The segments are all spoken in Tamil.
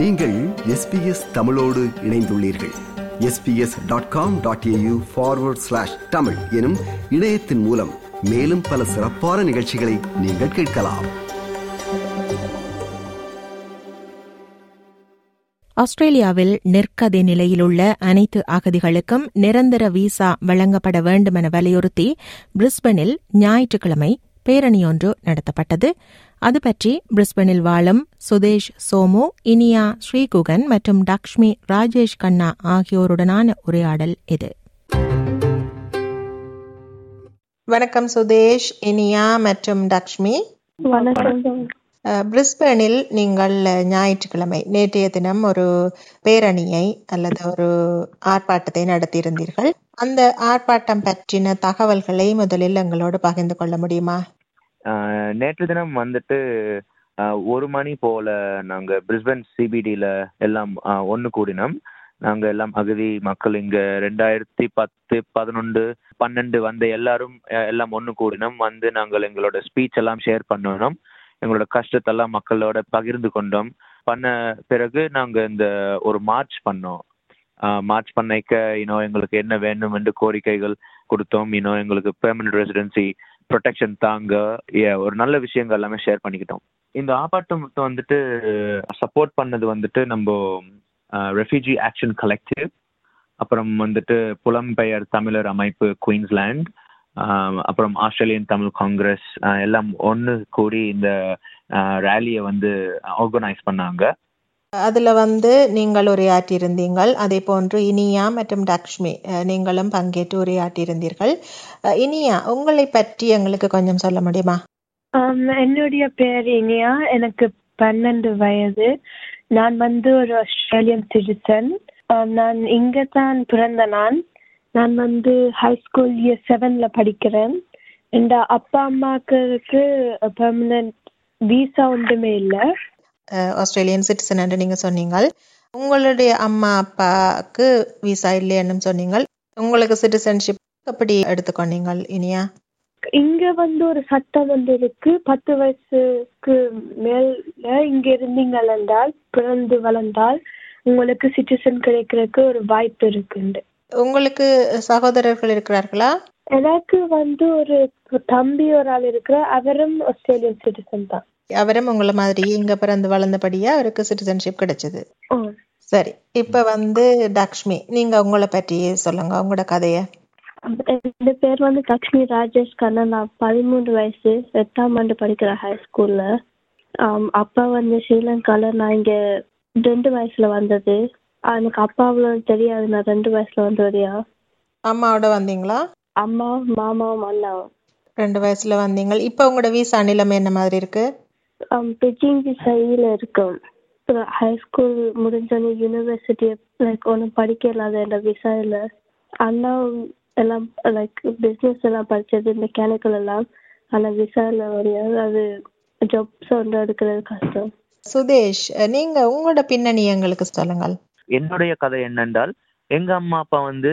நீங்கள் எஸ்பிஎஸ் தமிழோடு இணைந்துள்ளீர்கள். SBS dot com dot AU forward slash Tamil எனும் இணையத்தின் மூலம் மேலும் பல சிறப்பான நிகழ்ச்சிகளை நீங்கள் கேட்கலாம். ஆஸ்திரேலியாவில் நிற்கதி நிலையிலுள்ள அனைத்து அகதிகளுக்கும் நிரந்தர விசா வழங்கப்பட வேண்டுமென வலியுறுத்தி பிரிஸ்பனில் ஞாயிற்றுக்கிழமை பேரணியொன்று நடத்தப்பட்டது. அது பற்றி பிரிஸ்பனில் வாழும் சுதேஷ் சோமு இனியா ஸ்ரீகுகன் மற்றும் லக்ஷ்மி ராஜேஷ் கண்ணா ஆகியோருடனான உரையாடல் இது. வணக்கம் சுதேஷ் இனியா மற்றும் லக்ஷ்மி பிரிஸ்பனில் நீங்கள் ஞாயிற்றுக்கிழமை நேற்றைய தினம் ஒரு பேரணியை அல்லது ஒரு ஆர்ப்பாட்டத்தை நடத்தியிருந்தீர்கள். அந்த ஆர்ப்பாட்டம் பற்றின தகவல்களை முதலில் எங்களோடு பகிர்ந்து கொள்ள முடியுமா? நேற்று தினம் வந்துட்டு ஆஹ் ஒரு மணி போல நாங்க பிரிஸ்பன் சிபிடில எல்லாம் ஒன்று கூடினோம். நாங்க எல்லாம் அகதி மக்கள் இங்க ரெண்டாயிரத்தி பத்து பதினொன்று பன்னெண்டு வந்த எல்லாரும் எல்லாம் ஒன்று கூடினோம். வந்து நாங்கள் எங்களோட ஸ்பீச் எல்லாம் ஷேர் பண்ணணும் எங்களோட கஷ்டத்தெல்லாம் மக்களோட பகிர்ந்து கொண்டோம். பண்ண பிறகு நாங்க இந்த ஒரு மார்ச் பண்ணோம். மார்ச் பண்ணிக்க இன்னும் எங்களுக்கு என்ன வேணும் என்று கோரிக்கைகள் கொடுத்தோம். இன்னும் எங்களுக்கு பெர்மனன்ட் ரெசிடென்சி ப்ரொடெக்ஷன் தாங்க. ஒரு நல்ல விஷயங்கள் எல்லாமே ஷேர் பண்ணிக்கிட்டோம். இந்த ஆர்ப்பாட்டத்தை வந்துட்டு சப்போர்ட் பண்ணது வந்துட்டு நம்ம ரெஃப்யூஜி ஆக்ஷன் கலெக்டிவ் அப்புறம் வந்துட்டு புலம்பெயர் தமிழர் அமைப்பு குயின்ஸ்லாண்ட் அப்புறம் ஆஸ்திரேலியன் தமிழ் காங்கிரஸ் எல்லாம் ஒன்று கூடி இந்த ரேலியை வந்து ஆர்கனைஸ் பண்ணாங்க. அதுல வந்து நீங்கள் உரையாற்றியிருந்தீங்கள் அதே போன்று இனியா மற்றும் லக்ஷ்மி அஹ், நீங்களும் பங்கேற்று உரையாற்றியிருந்தீர்கள். அஹ், இனியா உங்களை பற்றி எங்களுக்கு கொஞ்சம் சொல்ல முடியுமா? என்னுடைய பேர் இனியா. எனக்கு பன்னெண்டு வயது. நான் வந்து ஒரு ஆஸ்திரேலியன் சிட்டிசன். நான் இங்க தான் பிறந்த நான். நான் வந்து ஹை ஸ்கூல் இயர் செவன்ல படிக்கிறேன். என் அப்பா அம்மாக்கு பெர்மனன்ட் விசா ஒன்றுமே இல்லை. ஆஸ்திரேலியன் சிட்டிசன் என்று நீங்க சொன்னீங்கள். உங்களுடைய அம்மா அப்பாவுக்கு விசா இல்லைன்னு சொன்னீங்கள். உங்களுக்கு சிட்டிசன்ஷிப் எப்படி எடுத்துக்கொண்டீங்கள் இனியா? இங்க வந்து ஒரு சட்டம் வந்து இருக்கு. பத்து வயசுக்கு மேல இங்க இருந்தீங்கள் என்றால் பிறந்து வளர்ந்தால் உங்களுக்கு சிட்டிசன் கிடைக்கிறதுக்கு ஒரு வாய்ப்பு இருக்குண்டு. உங்களுக்கு சகோதரர்கள் இருக்கிறார்களா? எனக்கு வந்து ஒரு தம்பி ஒரு ஆள் இருக்கிற அவரும் ஆஸ்திரேலியன் சிட்டிசன் தான். அவரும் உங்களை மாதிரி இங்க பிறந்து வளர்ந்தபடியா அவருக்கு சிட்டிசன்ஷிப் கிடைச்சது. ஓ. சரி இப்ப வந்து லக்ஷ்மி நீங்க உங்களை பற்றி சொல்லுங்க உங்களோட கதைய. என் பேர் வந்து லக்ஷ்மி ராஜேஷ் கண்ணா நான் பதிமூன்று வயசு எட்டாம் ஆண்டு படிக்கிறேன் ஹை ஸ்கூல்ல அப்பா வந்து ஸ்ரீலங்கால நான் இங்க ரெண்டு வயசுல வந்தது. எனக்கு அப்பா அவ்வளோ தெரியாது நான் ரெண்டு வயசுல வந்தவரையா அம்மாவோட வந்தீங்களா? அம்மா மாமாவும் அண்ணாவும். ரெண்டு வயசுல வந்தீங்க. இப்ப உங்களோட வீசா நிலைமை என்ன மாதிரி இருக்கு? பெஜிங் சைடில் இருக்கும். ஹை ஸ்கூல் முடிஞ்சோடனே யூனிவர்சிட்டி லைக் ஒன்றும் படிக்க இல்லாத என்ற விசா இல்லை அண்ணா எல்லாம் லைக் பிஸ்னஸ் எல்லாம் படிச்சது மெக்கானிக்கல் எல்லாம் ஆனால் விசா இல்லை முடியாது அது ஜாப்ஸ் ஒன்று எடுக்கிறது கஷ்டம். சுதேஷ் நீங்க உங்களோட பின்னணி எங்களுக்கு சொல்லுங்கள். என்னுடைய கதை என்னென்றால் எங்க அம்மா அப்பா வந்து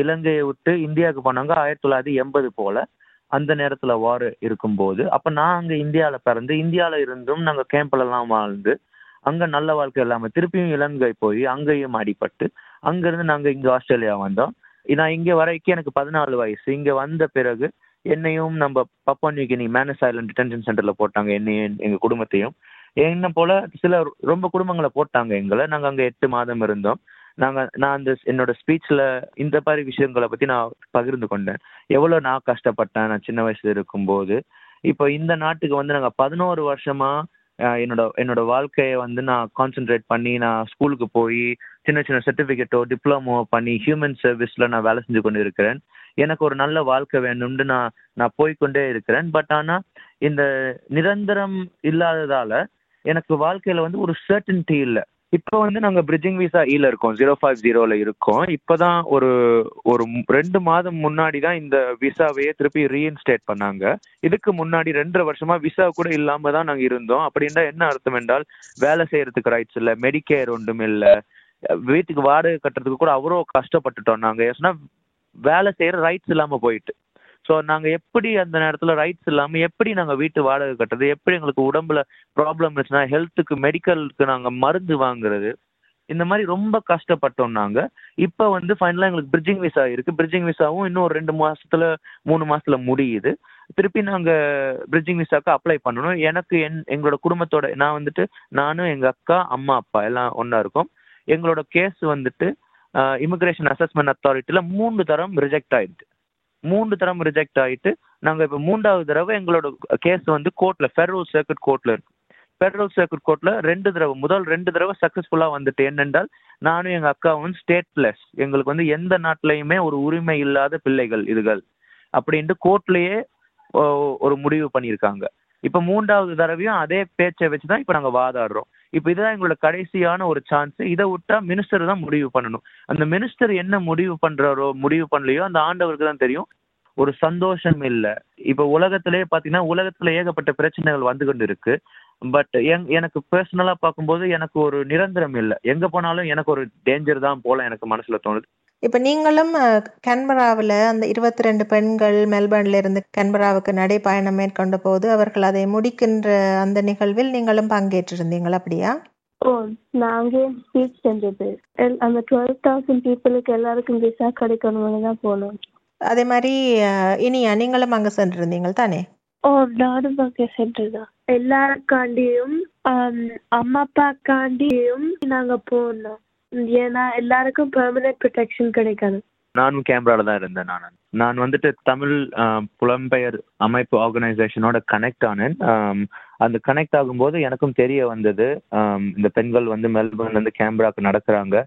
இலங்கையை விட்டு இந்தியாவுக்கு போனாங்க ஆயிரத்தி தொள்ளாயிரத்தி எண்பது போல. அந்த நேரத்துல வார் இருக்கும்போது அப்ப நான் அங்க இந்தியால பிறந்து இந்தியால இருந்தும் நாங்க கேம்ப்ல எல்லாம் வாழ்ந்து அங்க நல்ல வாழ்க்கை இல்லாம திருப்பியும் இலங்கை போய் அங்கேயும் அடிபட்டு அங்கிருந்து நாங்க இங்க ஆஸ்திரேலியா வந்தோம். நான் இங்க வரைக்கும் எனக்கு பதினாலு வயசு. இங்க வந்த பிறகு என்னையும் நம்ம Papa New Guinea manners Island detention சென்டர்ல போட்டாங்க என்னையும் எங்க குடும்பத்தையும். என்ன போல சில ரொம்ப குடும்பங்களை போட்டாங்க எங்களை. நாங்க அங்க எட்டு மாதம் இருந்தோம். நாங்க நான் அந்த என்னோட ஸ்பீச்ல இந்த மாதிரி விஷயங்களை பத்தி நான் பகிர்ந்து கொண்டேன். எவ்வளவு நான் கஷ்டப்பட்டேன் நான் சின்ன வயசுல இருக்கும்போது. இப்போ இந்த நாட்டுக்கு வந்து நாங்க பதினோரு வருஷமா என்னோட என்னோட வாழ்க்கையை வந்து நான் கான்சென்ட்ரேட் பண்ணி நான் ஸ்கூலுக்கு போய் சின்ன சின்ன சர்டிஃபிகேட்டோ டிப்ளமோ பண்ணி ஹியூமன் சர்வீஸ்ல நான் வேலை செஞ்சு கொண்டு இருக்கிறேன் எனக்கு ஒரு நல்ல வாழ்க்கை வேணும்னு நான் நான் போய்க்கொண்டே இருக்கிறேன். பட் ஆனா இந்த நிரந்தரம் இல்லாததால எனக்கு வாழ்க்கையில வந்து ஒரு சர்டன்டி இல்லை. இப்போ வந்து நாங்க பிரிட்ஜிங் விசா ஈல இருக்கோம். ஜீரோ ஃபைவ் ஜீரோல இருக்கோம். இப்பதான் ஒரு ஒரு ரெண்டு மாதம் முன்னாடி தான் இந்த விசாவையே திருப்பி ரீஇன்ஸ்டேட் பண்ணாங்க. இதுக்கு முன்னாடி ரெண்டரை வருஷமா விசா கூட இல்லாம தான் நாங்க இருந்தோம். அப்படின்னா என்ன அர்த்தம் என்றால் வேலை செய்யறதுக்கு ரைட்ஸ் இல்ல மெடிக்கேர் ஒன்றும் இல்ல வீட்டுக்கு வாடகை கட்டுறதுக்கு கூட அவ்வளோ கஷ்டப்பட்டுட்டோம் நாங்க. ஏன்னா வேலை செய்யற ரைட்ஸ் இல்லாம போயிட்டு. ஸோ நாங்கள் எப்படி அந்த நேரத்தில் ரைட்ஸ் இல்லாமல் எப்படி நாங்கள் வீட்டு வாடகை கட்டுறது? எப்படி எங்களுக்கு உடம்புல ப்ராப்ளம் இருந்துச்சுன்னா ஹெல்த்துக்கு மெடிக்கலுக்கு நாங்கள் மருந்து வாங்குறது? இந்த மாதிரி ரொம்ப கஷ்டப்பட்டோம் நாங்கள் இப்போ வந்து ஃபைனலாக எங்களுக்கு பிரிட்ஜிங் விசா இருக்குது பிரிட்ஜிங் விசாவும் இன்னும் ஒரு ரெண்டு மாதத்துல மூணு மாதத்துல முடியுது. திருப்பி நாங்கள் பிரிட்ஜிங் விசாவுக்கு அப்ளை பண்ணணும். எனக்கு என் எங்களோட குடும்பத்தோட நான் வந்துட்டு நானும் எங்கள் அக்கா அம்மா அப்பா எல்லாம் ஒன்றா இருக்கோம். எங்களோட கேஸ் வந்துட்டு இமிக்ரேஷன் அசஸ்மெண்ட் அத்தாரிட்டியில் மூன்று தரம் ரிஜெக்ட் ஆயிடுது மூன்று தரம் ரிஜெக்ட் ஆயிட்டு நாங்கள் இப்போ மூன்றாவது தடவை எங்களோட கேஸ் வந்து கோர்ட்ல ஃபெடரல் சர்க்கிட் கோர்ட்ல இருக்கு. ஃபெடரல் சர்க்கிட் கோர்ட்ல ரெண்டு தடவை முதல் ரெண்டு தடவை சக்ஸஸ்ஃபுல்லாக வந்துட்டு. என்னென்றால் நானும் எங்கள் அக்காவும் ஸ்டேட்லெஸ் எங்களுக்கு வந்து எந்த நாட்டிலையுமே ஒரு உரிமை இல்லாத பிள்ளைகள் இதுகள். அப்படின்ட்டு கோர்ட்லயே ஒரு முடிவு பண்ணியிருக்காங்க. இப்போ மூன்றாவது தடவையும் அதே பேச்சை வச்சு தான் இப்போ நாங்கள் வாதாடுறோம். இப்போ இதுதான் எங்களோட கடைசியான ஒரு சான்ஸ் இதை விட்டா மினிஸ்டர் தான் முடிவு பண்ணணும். அந்த மினிஸ்டர் என்ன முடிவு பண்றாரோ முடிவு பண்ணலையோ அந்த ஆண்டவருக்கு தான் தெரியும். ஒரு சந்தோஷம் இல்லை. இப்போ உலகத்திலேயே பார்த்தீங்கன்னா உலகத்துல ஏகப்பட்ட பிரச்சனைகள் வந்து கொண்டு இருக்கு பட் எங் எனக்கு பர்சனலாக பார்க்கும்போது எனக்கு ஒரு நிரந்தரம் இல்லை. எங்கே போனாலும் எனக்கு ஒரு டேஞ்சர் தான் போல எனக்கு மனசுல தோணுது. இப்ப நீங்களும் கன்பராவில் அந்த இருபத்தி ரெண்டு பெண்கள் மெல்பர்ன்ல இருந்து கன்பராவுக்கு நடைப்பயணம் மேற்கொண்ட போது அவர்கள் அதை முடிக்கின்ற அந்த நிகழ்வில் நீங்களும் பங்கேற்றிருந்தீங்களா அப்படியா? ஓ நாங்க ஸ்பீச் செஞ்சது அந்த டுவெல் தௌசண்ட் பீப்புளுக்கு எல்லாருக்கும் விசா கிடைக்கணும்னு தான் போனோம். அதே மாதிரி இனியா நீங்களும் அங்க சென்றிருந்தீங்க தானே? ஓ நானும் அங்கே சென்றுதான் எல்லாருக்காண்டியும் அம்மா அப்பாக்காண்டியும் நாங்க போனோம். ஏன்னா எல்லாருக்கும் பெர்மனன்ட் ப்ரொடெக்ஷன் கிடைக்காது. நானும் கேமரால தான் இருந்தேன் நான். நான் வந்துட்டு தமிழ் புலம்பெயர் அமைப்பு ஆர்கனைசேஷனோட கனெக்ட் ஆனேன். அந்த கனெக்ட் ஆகும்போது எனக்கும் தெரிய வந்தது இந்த பெண்கள் வந்து மெல்பர்ன்ல இருந்து கேமராக்கு நடக்கிறாங்க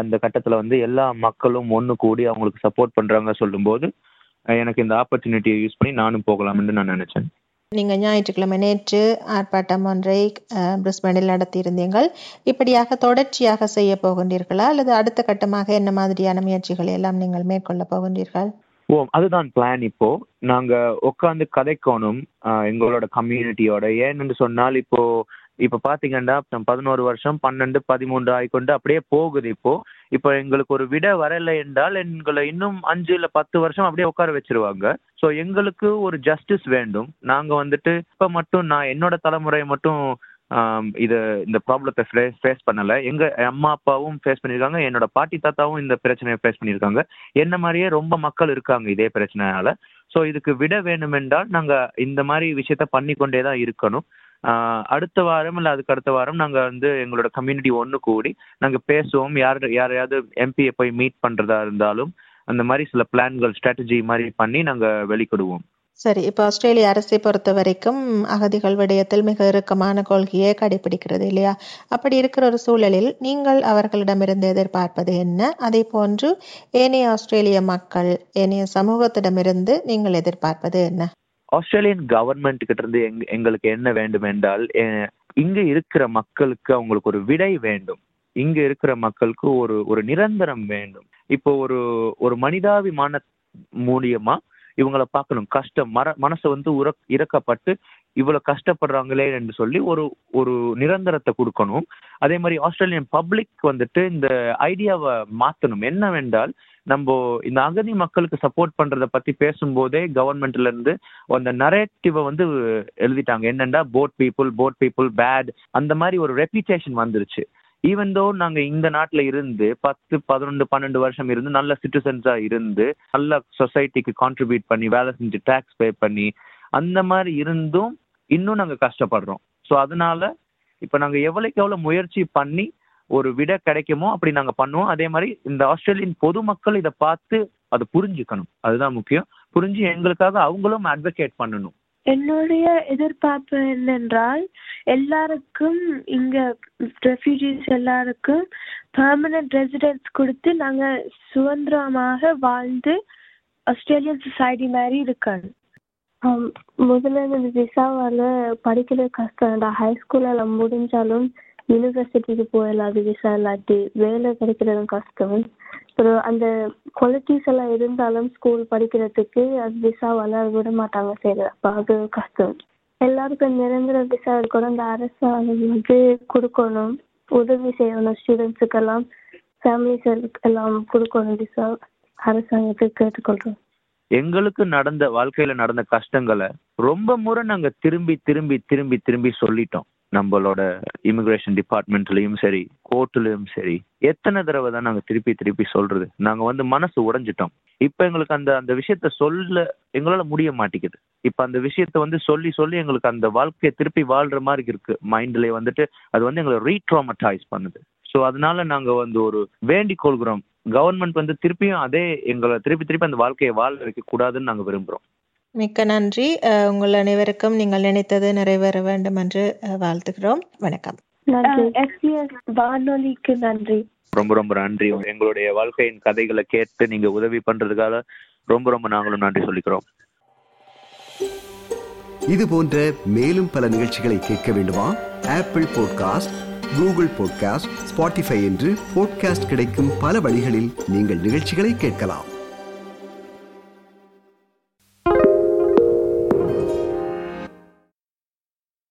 அந்த கட்டத்தில் வந்து எல்லா மக்களும் ஒன்று கூடி அவங்களுக்கு சப்போர்ட் பண்றாங்க சொல்லும்போது எனக்கு இந்த ஆப்பர்ச்சுனிட்டியை யூஸ் பண்ணி நானும் போகலாம்னு நான் நினைச்சேன். நீங்க ஞாயிற்றுக்கிழமை நேற்று ஆர்ப்பாட்டம் ஒன்றை பிரிஸ்பனில் நடத்தியிருந்தீர்கள். இப்படியாக தொடர்ச்சியாக செய்ய போகின்றீர்களா? அல்லது அடுத்த கட்டமாக என்ன மாதிரியான முயற்சிகளை எல்லாம் நீங்கள் மேற்கொள்ள போகின்றீர்கள்? ஓ அதுதான் பிளான் இப்போ. நாங்க உட்காந்து கதைக்கணும் எங்களோட கம்யூனிட்டியோட ஏன்னு சொன்னால் இப்போ இப்ப பாத்தீங்கன்னா பதினோரு வருஷம் பன்னெண்டு பதிமூன்று ஆயிக்கொண்டு அப்படியே போகுது இப்போ. இப்போ எங்களுக்கு ஒரு விட வரலை என்றால் எங்களை இன்னும் அஞ்சு இல்ல பத்து வருஷம் அப்படியே உட்கார வச்சிருவாங்க. ஸோ எங்களுக்கு ஒரு ஜஸ்டிஸ் வேண்டும். நாங்க வந்துட்டு இப்ப மட்டும் நான் என்னோட தலைமுறை மட்டும் இது இந்த ப்ராப்ளத்தை ஃபேஸ் ஃபேஸ் பண்ணல. எங்க அம்மா அப்பாவும் ஃபேஸ் பண்ணியிருக்காங்க. என்னோட பாட்டி தாத்தாவும் இந்த பிரச்சனையை ஃபேஸ் பண்ணியிருக்காங்க. என்ன மாதிரியே ரொம்ப மக்கள் இருக்காங்க இதே பிரச்சனையால. ஸோ இதுக்கு விட வேணுமென்றால் நாங்கள் இந்த மாதிரி விஷயத்த பண்ணிக்கொண்டே தான் இருக்கணும். அடுத்த வாரம் இல்லை அதுக்கு அடுத்த வாரம் நாங்கள் வந்து எங்களோட கம்யூனிட்டி ஒன்று கூடி நாங்கள் பேசுவோம். யார் யாரையாவது எம்பியை போய் மீட் பண்ணுறதா இருந்தாலும் அந்த மாதிரி சில பிளான்கள் ஸ்ட்ராட்டஜி மாதிரி பண்ணி நாங்கள் வெளிக்கிடுவோம் சரி இப்போ ஆஸ்திரேலிய அரசை பொறுத்த வரைக்கும் அகதிகள் விடயத்தில் மிக இறுக்கமான கொள்கையை கடைபிடிக்கிறது இல்லையா? அப்படி இருக்கிற ஒரு சூழலில் நீங்கள் அவர்களிடமிருந்து எதிர்பார்ப்பது என்ன? அதே போன்று ஏனைய ஆஸ்திரேலிய மக்கள் ஏனைய சமூகத்திடமிருந்து நீங்கள் எதிர்பார்ப்பது என்ன? ஆஸ்திரேலியன் கவர்மெண்ட் கிட்ட இருந்து எங் எங்களுக்கு என்ன வேண்டும் என்றால் இங்க இருக்கிற மக்களுக்கு அவங்களுக்கு ஒரு விடை வேண்டும். இங்க இருக்கிற மக்களுக்கு ஒரு ஒரு நிரந்தரம் வேண்டும். இப்போ ஒரு ஒரு மனிதாபிமான மூலியமா இவங்கள பார்க்கணும். கஷ்டம் மர மனசை வந்து உர இறக்கப்பட்டு இவ்வளவு கஷ்டப்படுறாங்களே என்று சொல்லி ஒரு ஒரு நிரந்தரத்தை கொடுக்கணும். அதே மாதிரி ஆஸ்திரேலியன் பப்ளிக் வந்துட்டு இந்த ஐடியாவை மாத்தணும். என்னவென்றால் நம்ம இந்த அகதி மக்களுக்கு சப்போர்ட் பண்றத பத்தி பேசும்போதே கவர்மெண்ட்ல இருந்து அந்த நரேட்டிவை வந்து எழுதிட்டாங்க. என்னென்னா boat people boat people bad அந்த மாதிரி ஒரு ரெப்யூட்டேஷன் வந்துருச்சு. ஈவன் தோ நாங்க இந்த நாட்டுல இருந்து பத்து பதினொன்று பன்னெண்டு வருஷம் இருந்து நல்ல சிட்டிசன்ஸா இருந்து நல்ல சொசைட்டிக்கு கான்ட்ரிபியூட் பண்ணி வேலை செஞ்சு டேக்ஸ் பே பண்ணி அந்த மாதிரி இருந்தும் இன்னும் நாங்க கஷ்டப்படுறோம். ஸோ அதனால இப்ப நாங்க எவ்வளவுக்கு எவ்வளவு முயற்சி பண்ணி ஒரு விட கிடைக்குமோ அப்படி நாங்க பண்ணுவோம். அதே மாதிரி இந்த ஆஸ்திரேலியன் பொதுமக்கள் இதை பார்த்து அதை புரிஞ்சுக்கணும். அதுதான் முக்கியம். புரிஞ்சு எங்களுக்காக அவங்களும் அட்வொகேட் பண்ணணும். என்னுடைய எதிர்பார்ப்பு என்னென்றால் எல்லாருக்கும் இங்க ரெஃப்யூஜிஸ் எல்லாருக்கும் பெர்மனன்ட் ரெசிடென்ஸ் கொடுத்து நாங்க சுதந்திரமாக வாழ்ந்து ஆஸ்திரேலியன் சொசைட்டி மாதிரி இருக்கணும். முதல்ல இந்த விசாவால் படிக்கிறது கஷ்டம் ஹை ஸ்கூலில் முடிஞ்சாலும் யூனிவர்சிட்டிக்கு போயிடலாம் அது விசா இல்லாட்டி வேலை கிடைக்கிறதும் கஷ்டம். அப்புறம் அந்த குவாலிட்டிஸ் எல்லாம் இருந்தாலும் ஸ்கூல் படிக்கிறதுக்கு அது விசாவால் வளர விட மாட்டாங்க சரி அப்போ அது கஷ்டம். எல்லாருக்கும் நிரந்தர விசா இருக்கணும். அந்த அரசாங்கம் வந்து கொடுக்கணும். உதவி செய்யணும். ஸ்டூடெண்ட்ஸுக்கெல்லாம் ஃபேமிலிஸ் எல்லாம் கொடுக்கணும் விசா அரசாங்கத்துக்கு கேட்டுக்கொள்கிறோம் எங்களுக்கு நடந்த வாழ்க்கையில நடந்த கஷ்டங்களை ரொம்ப முறை நாங்க திரும்பி திரும்பி திரும்பி திரும்பி சொல்லிட்டோம். நம்மளோட இமிகிரேஷன் டிபார்ட்மெண்ட்லயும் சரி கோர்ட்லயும் சரி எத்தனை தடவை தான் நாங்க திருப்பி திருப்பி சொல்றது? நாங்க வந்து மனசு உடைஞ்சிட்டோம். இப்ப எங்களுக்கு அந்த அந்த விஷயத்த சொல்ல எங்களால முடிய மாட்டேங்குது. இப்ப அந்த விஷயத்த வந்து சொல்லி சொல்லி எங்களுக்கு அந்த வாழ்க்கையை திருப்பி வாழ்ற மாதிரி இருக்கு. மைண்ட்லயே வந்துட்டு அது வந்து எங்களை ரீட்ராமட்டைஸ் பண்ணுது. ஸோ அதனால நாங்க வந்து ஒரு வேண்டிக் கொள்கிறோம். கவர்மெண்ட் வந்து திருப்பியும் அதே எங்களை திருப்பி திருப்பி அந்த வாழ்க்கையை வாழ வைக்க கூடாதுன்னு நாங்க விரும்புறோம். மிக்க நன்றி. உங்கள் அனைவருக்கும் நீங்கள் நினைத்தது நிறைவேற வேண்டும் என்று வாழ்த்துகிறோம். வணக்கம். வானொலிக்கு நன்றி. ரொம்ப ரொம்ப நன்றி. எங்களுடைய வாழ்க்கையின் கதைகளை கேட்டு நீங்க உதவி பண்றதுக்காக ரொம்ப ரொம்ப நாங்களும் நன்றி சொல்லிக்கிறோம். இது போன்ற மேலும் பல நிகழ்ச்சிகளை கேட்க வேண்டுமா? Apple podcast Google podcast Spotify என்று பாட்காஸ்ட் கிடைக்கும் பல வழிகளில் நீங்கள் நிகழ்ச்சிகளை கேட்கலாம்.